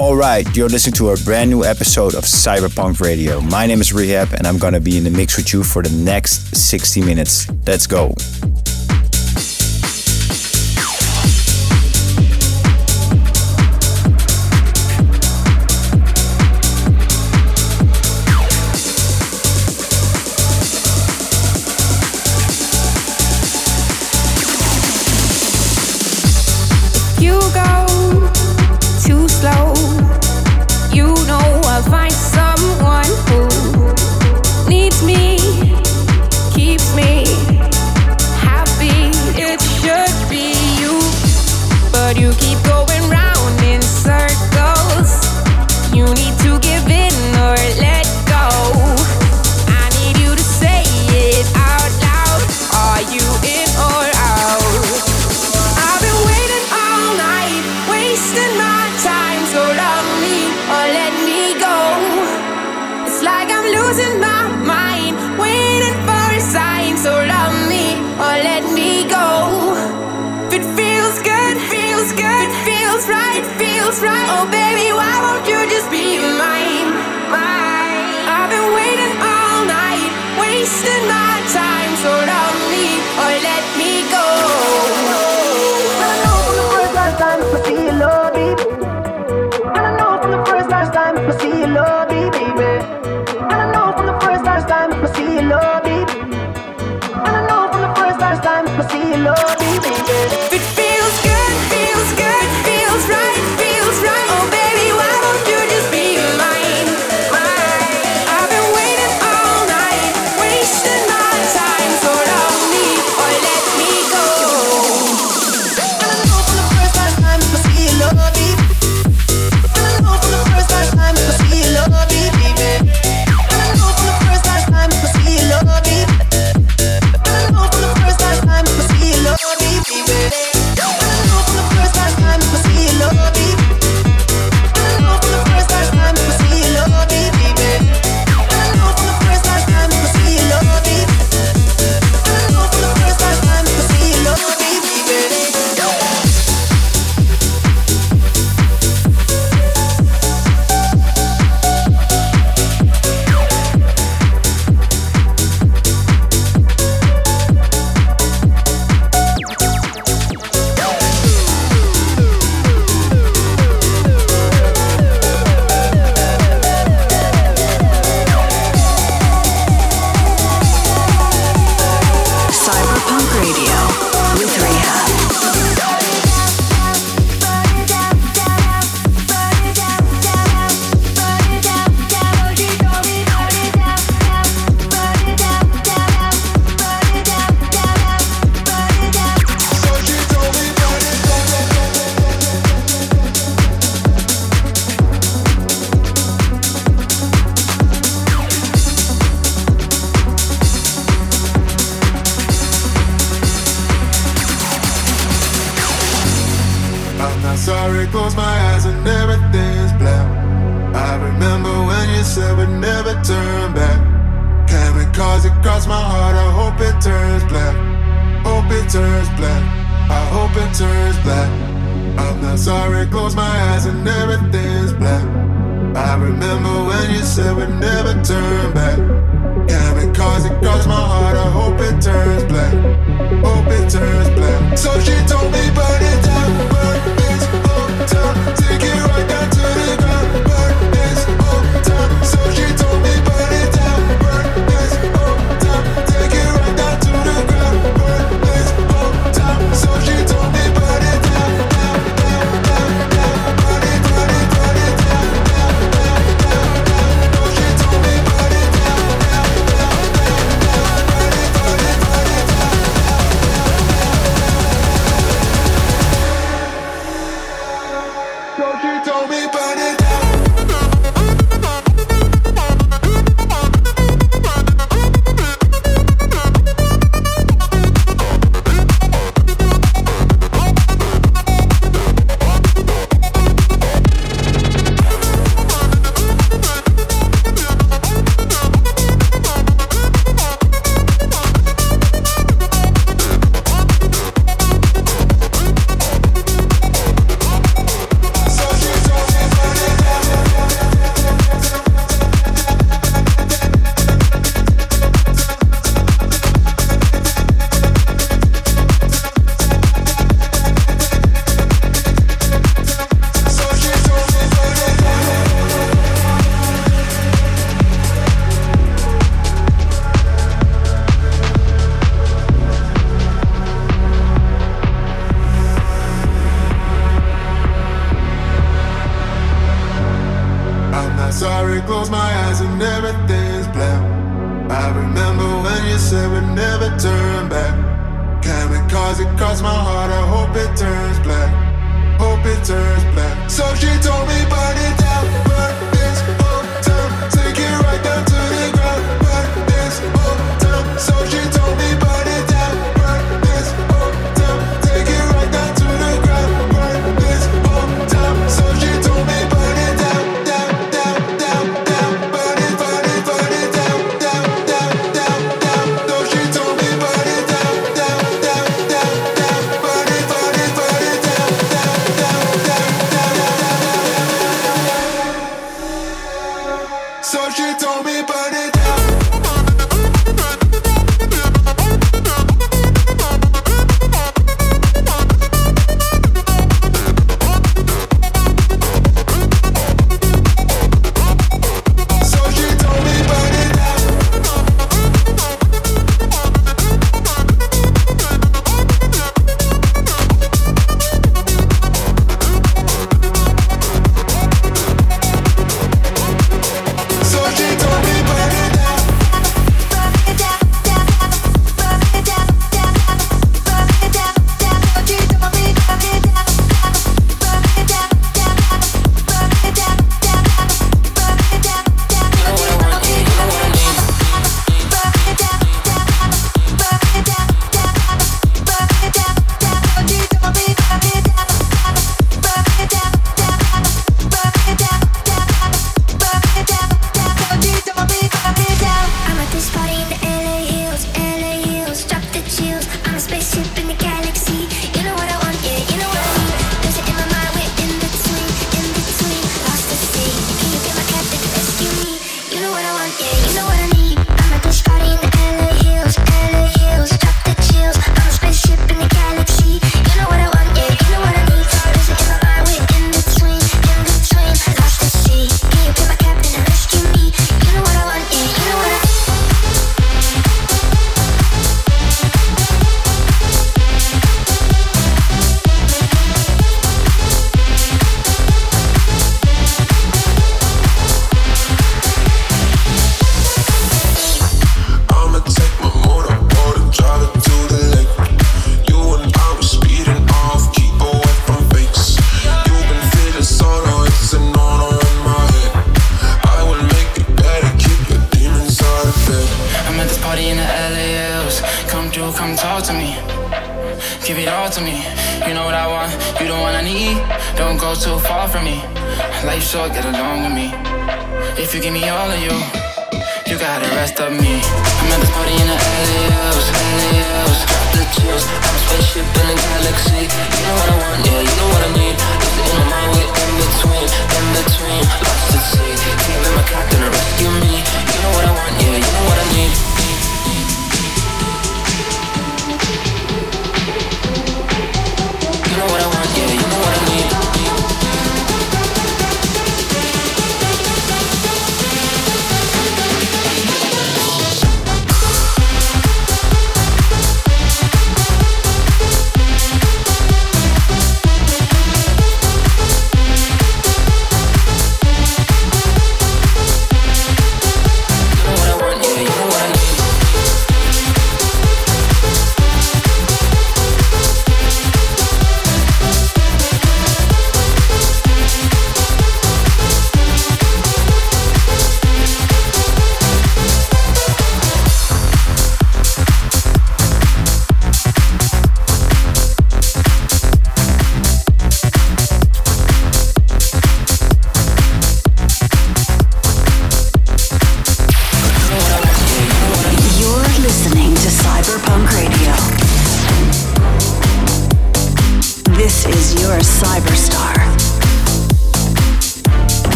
Alright, you're listening to a brand new episode of Cyberpunk Radio. My name is Rehab, and I'm gonna be in the mix with you for the next 60 minutes. Let's go.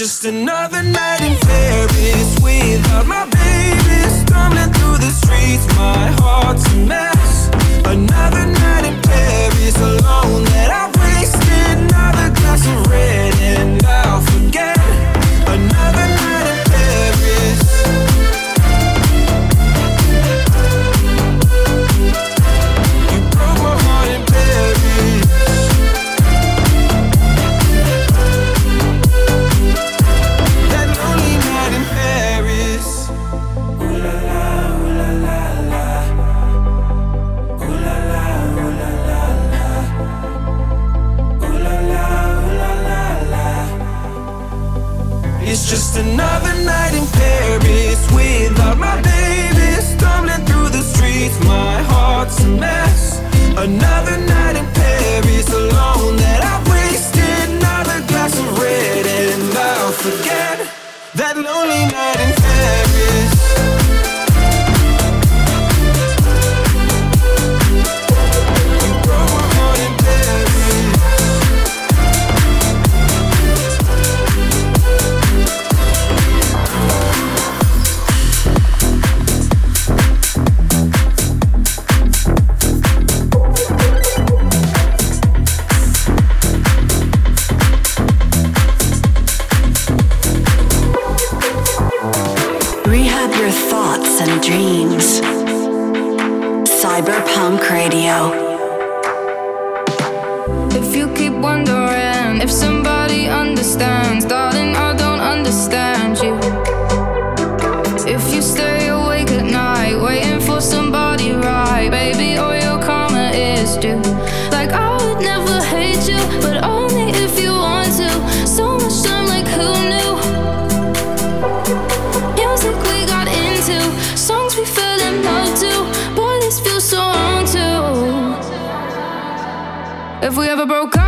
just another night in Paris without my baby. Stumbling through the streets, my heart's a mess. Another night in Paris alone that I've wasted. Another glass of red and mess. Another night. and dreams. Cyberpunk Radio. If you keep wondering if somebody understands, If we ever broke up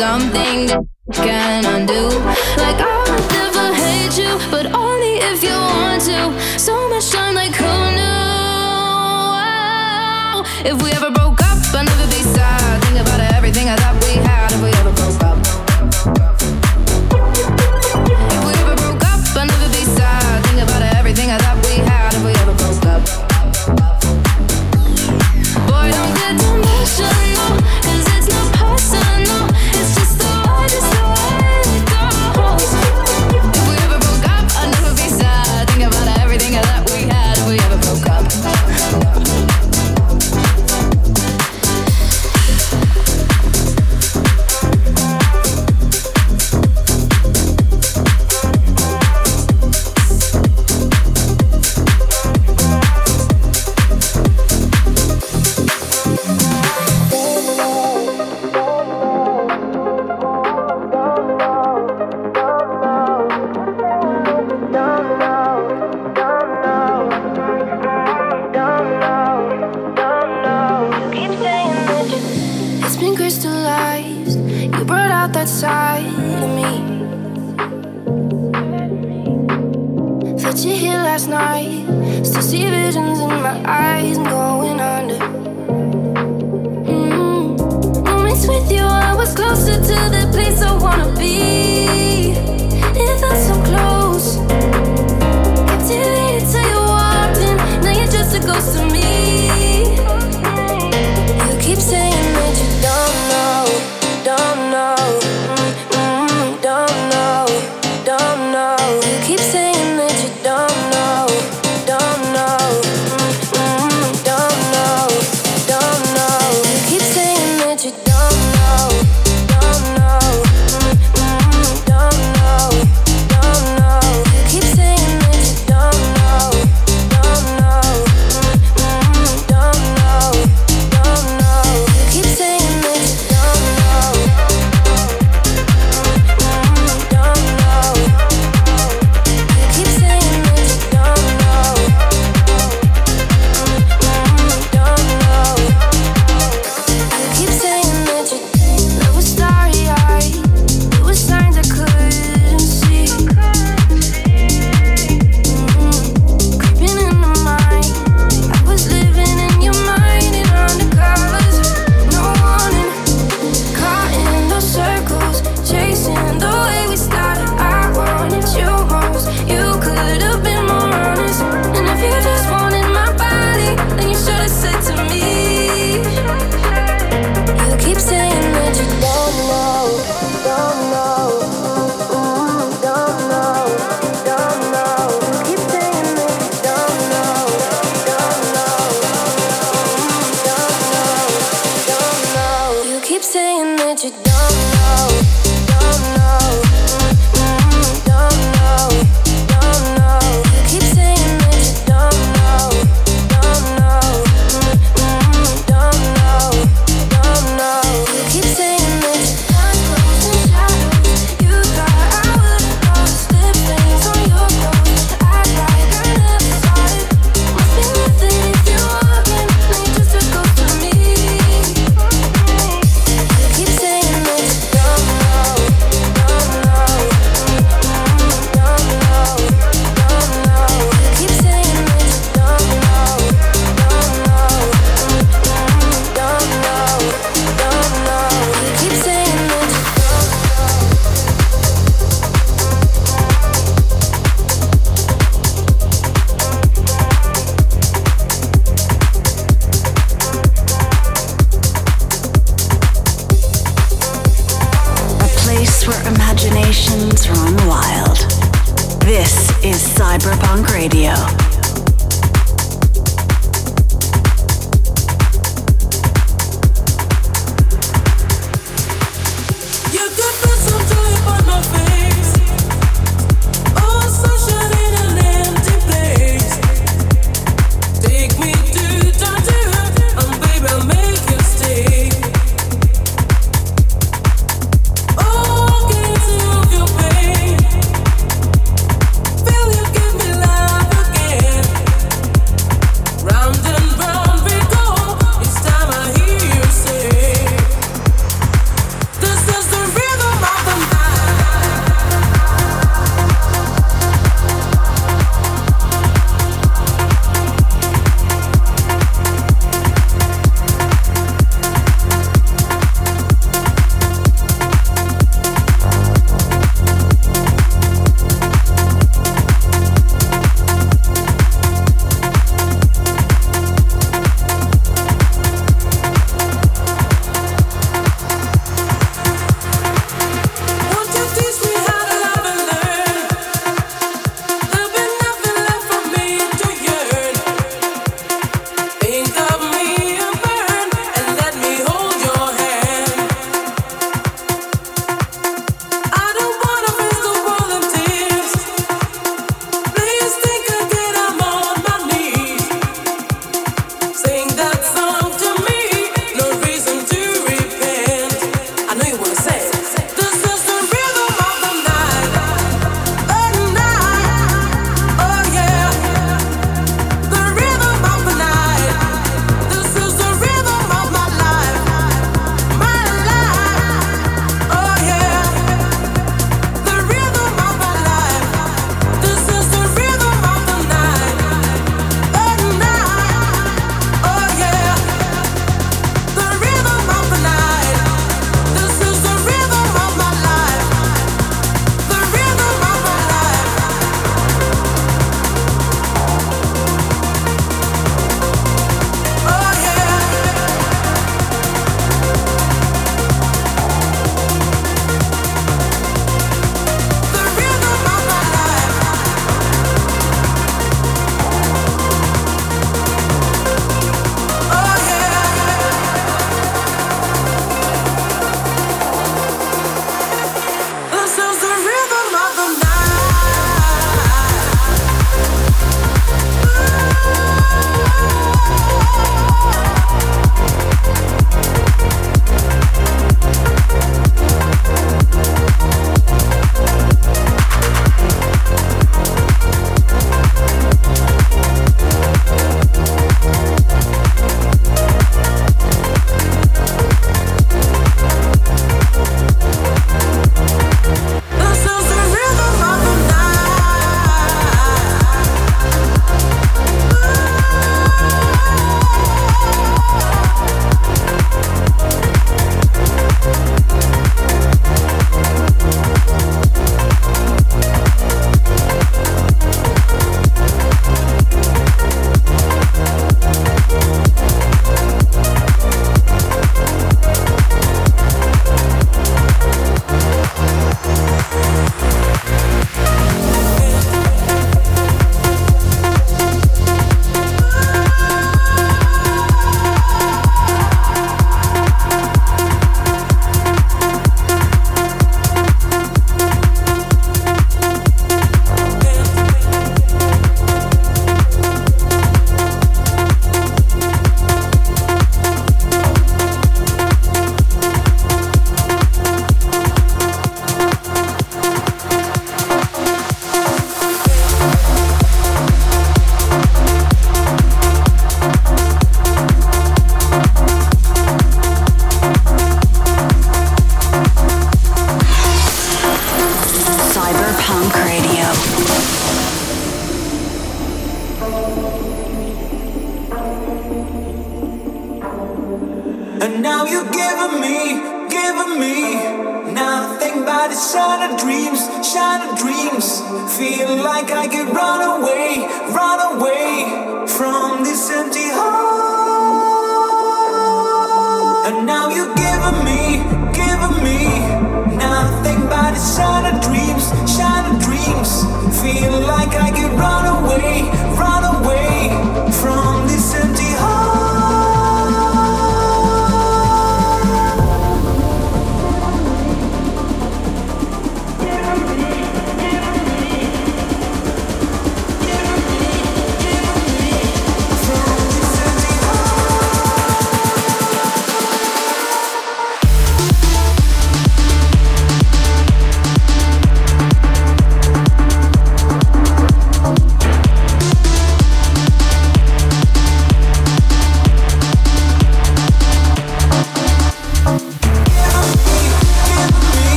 something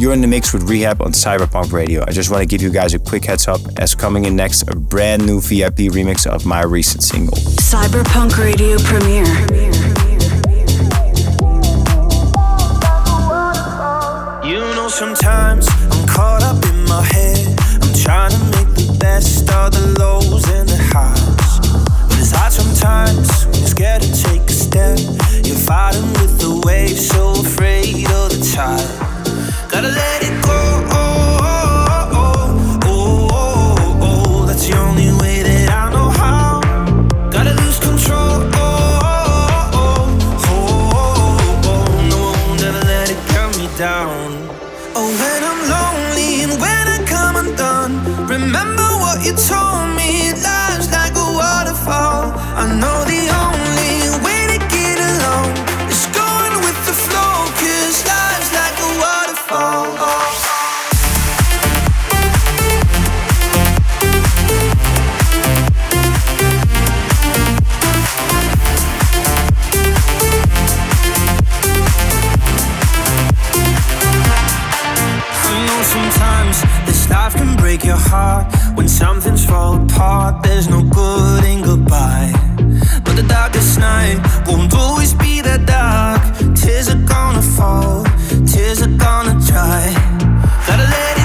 You're in the mix with R3HAB on CYB3RPVNK Radio. I just want to give you guys a quick heads up as coming in next a brand new VIP remix of my recent single. CYB3RPVNK Radio premiere. You know sometimes I'm caught up in my head. I'm trying to make the best of the lows and the highs. But it's hard sometimes when you're scared to take a step. You're fighting with the waves, so afraid of the tide. Gotta let there's no good in goodbye. But the darkest night won't always be that dark. Tears are gonna fall, tears are gonna dry. Gotta let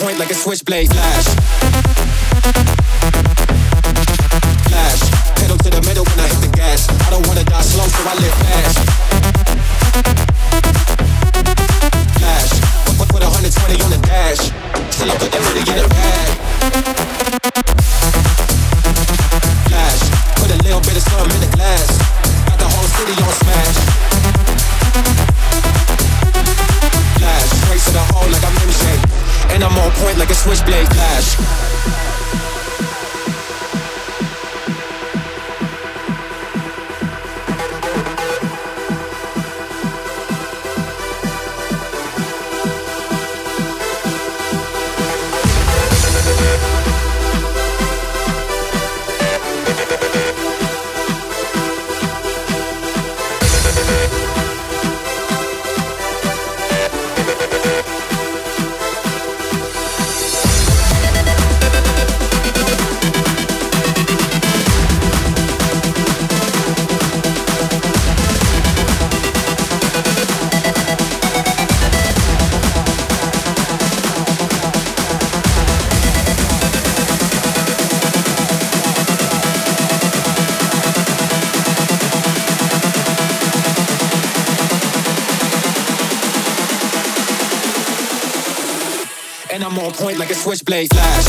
switchblade a Flash. switchblade flash.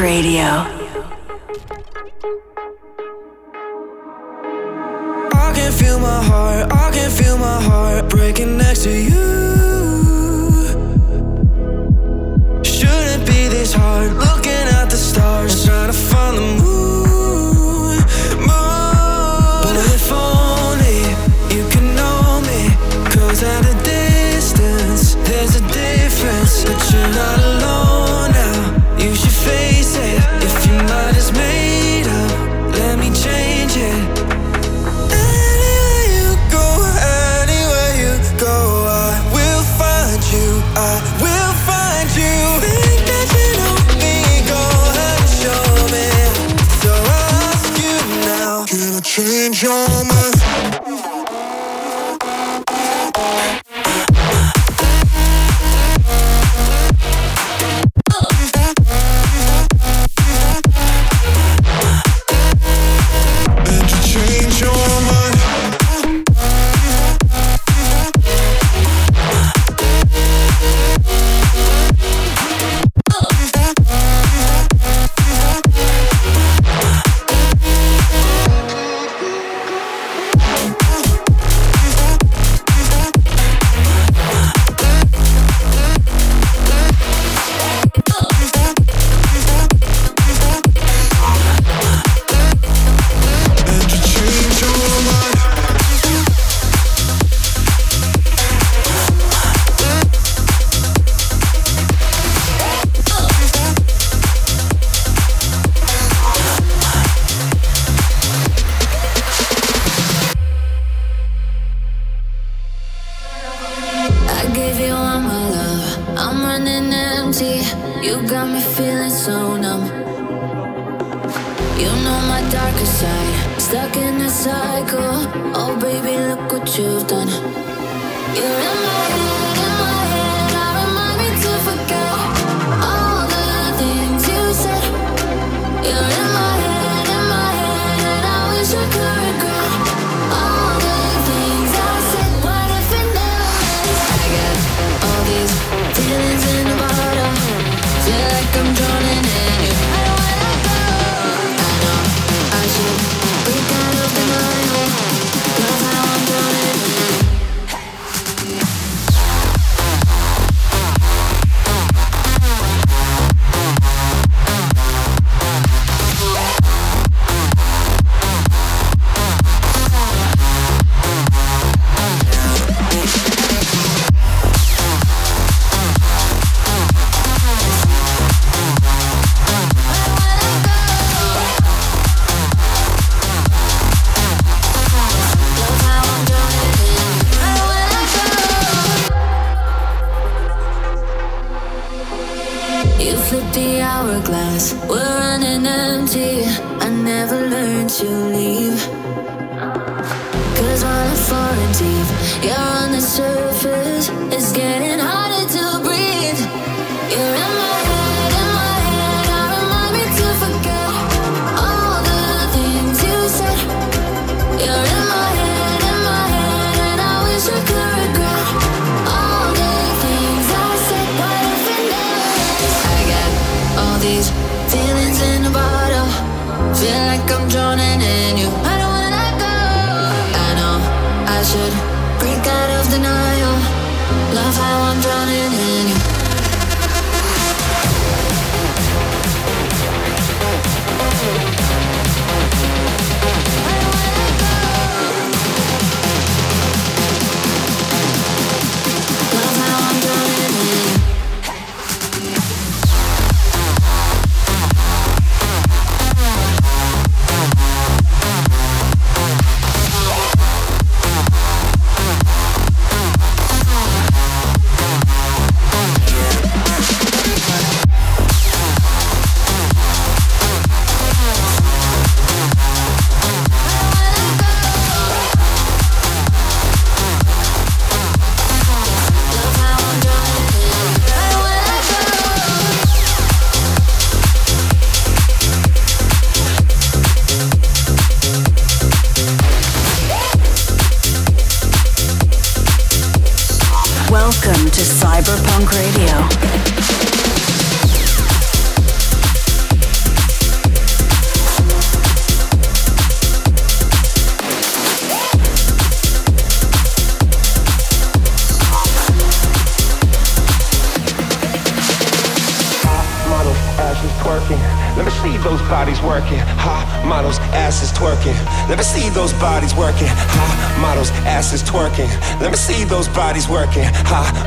Radio. I can feel my heart, I can feel my heart breaking next to you. Shouldn't be this hard, looking at the stars, trying to find the moon. moon. But if only you can know me, cause at a distance, there's a difference, but you're not.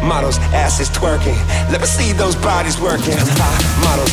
models, asses twerking. Let me see those bodies working. Models,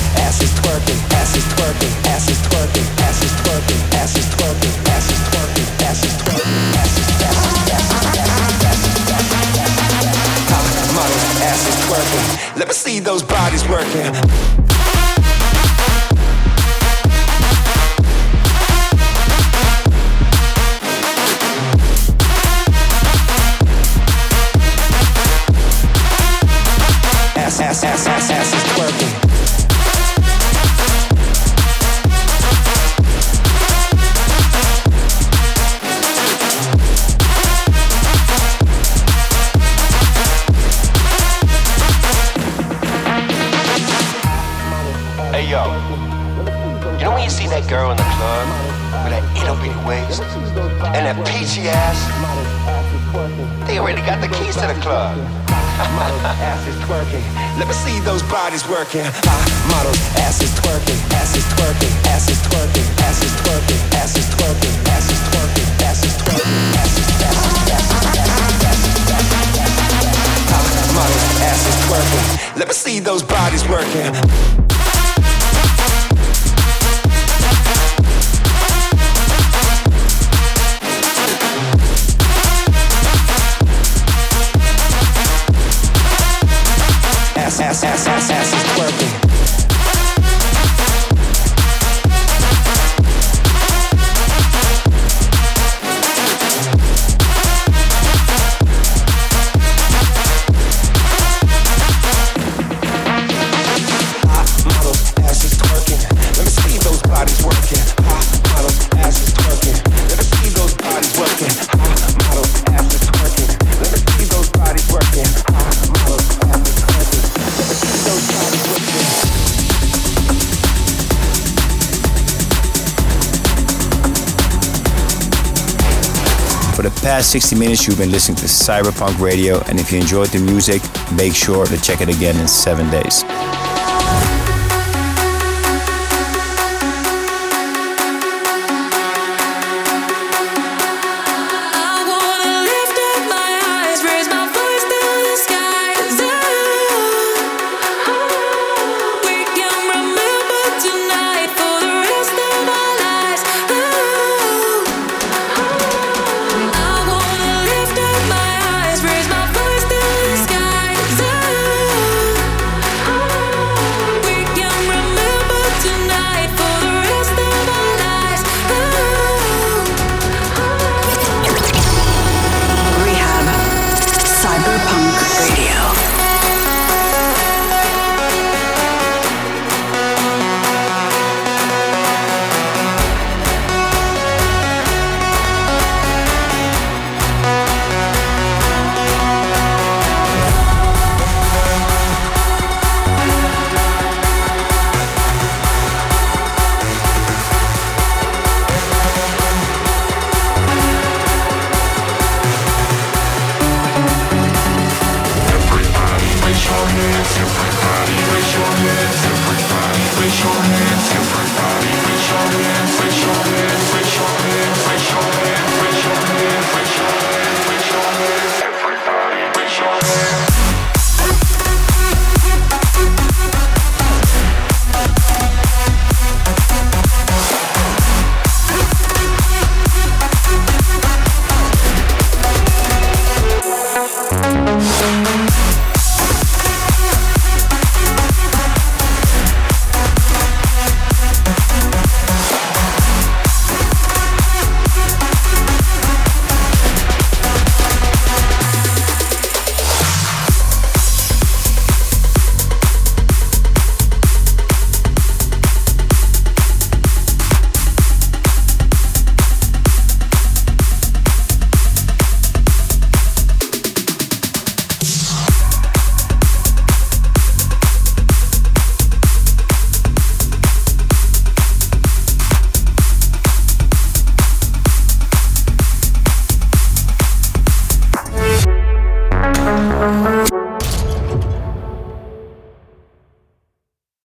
ass, ass, ass, ass, ass is twerking. the past 60 minutes, you've been listening to CYB3RPVNK Radio, and if you enjoyed the music, make sure to check it again in seven days.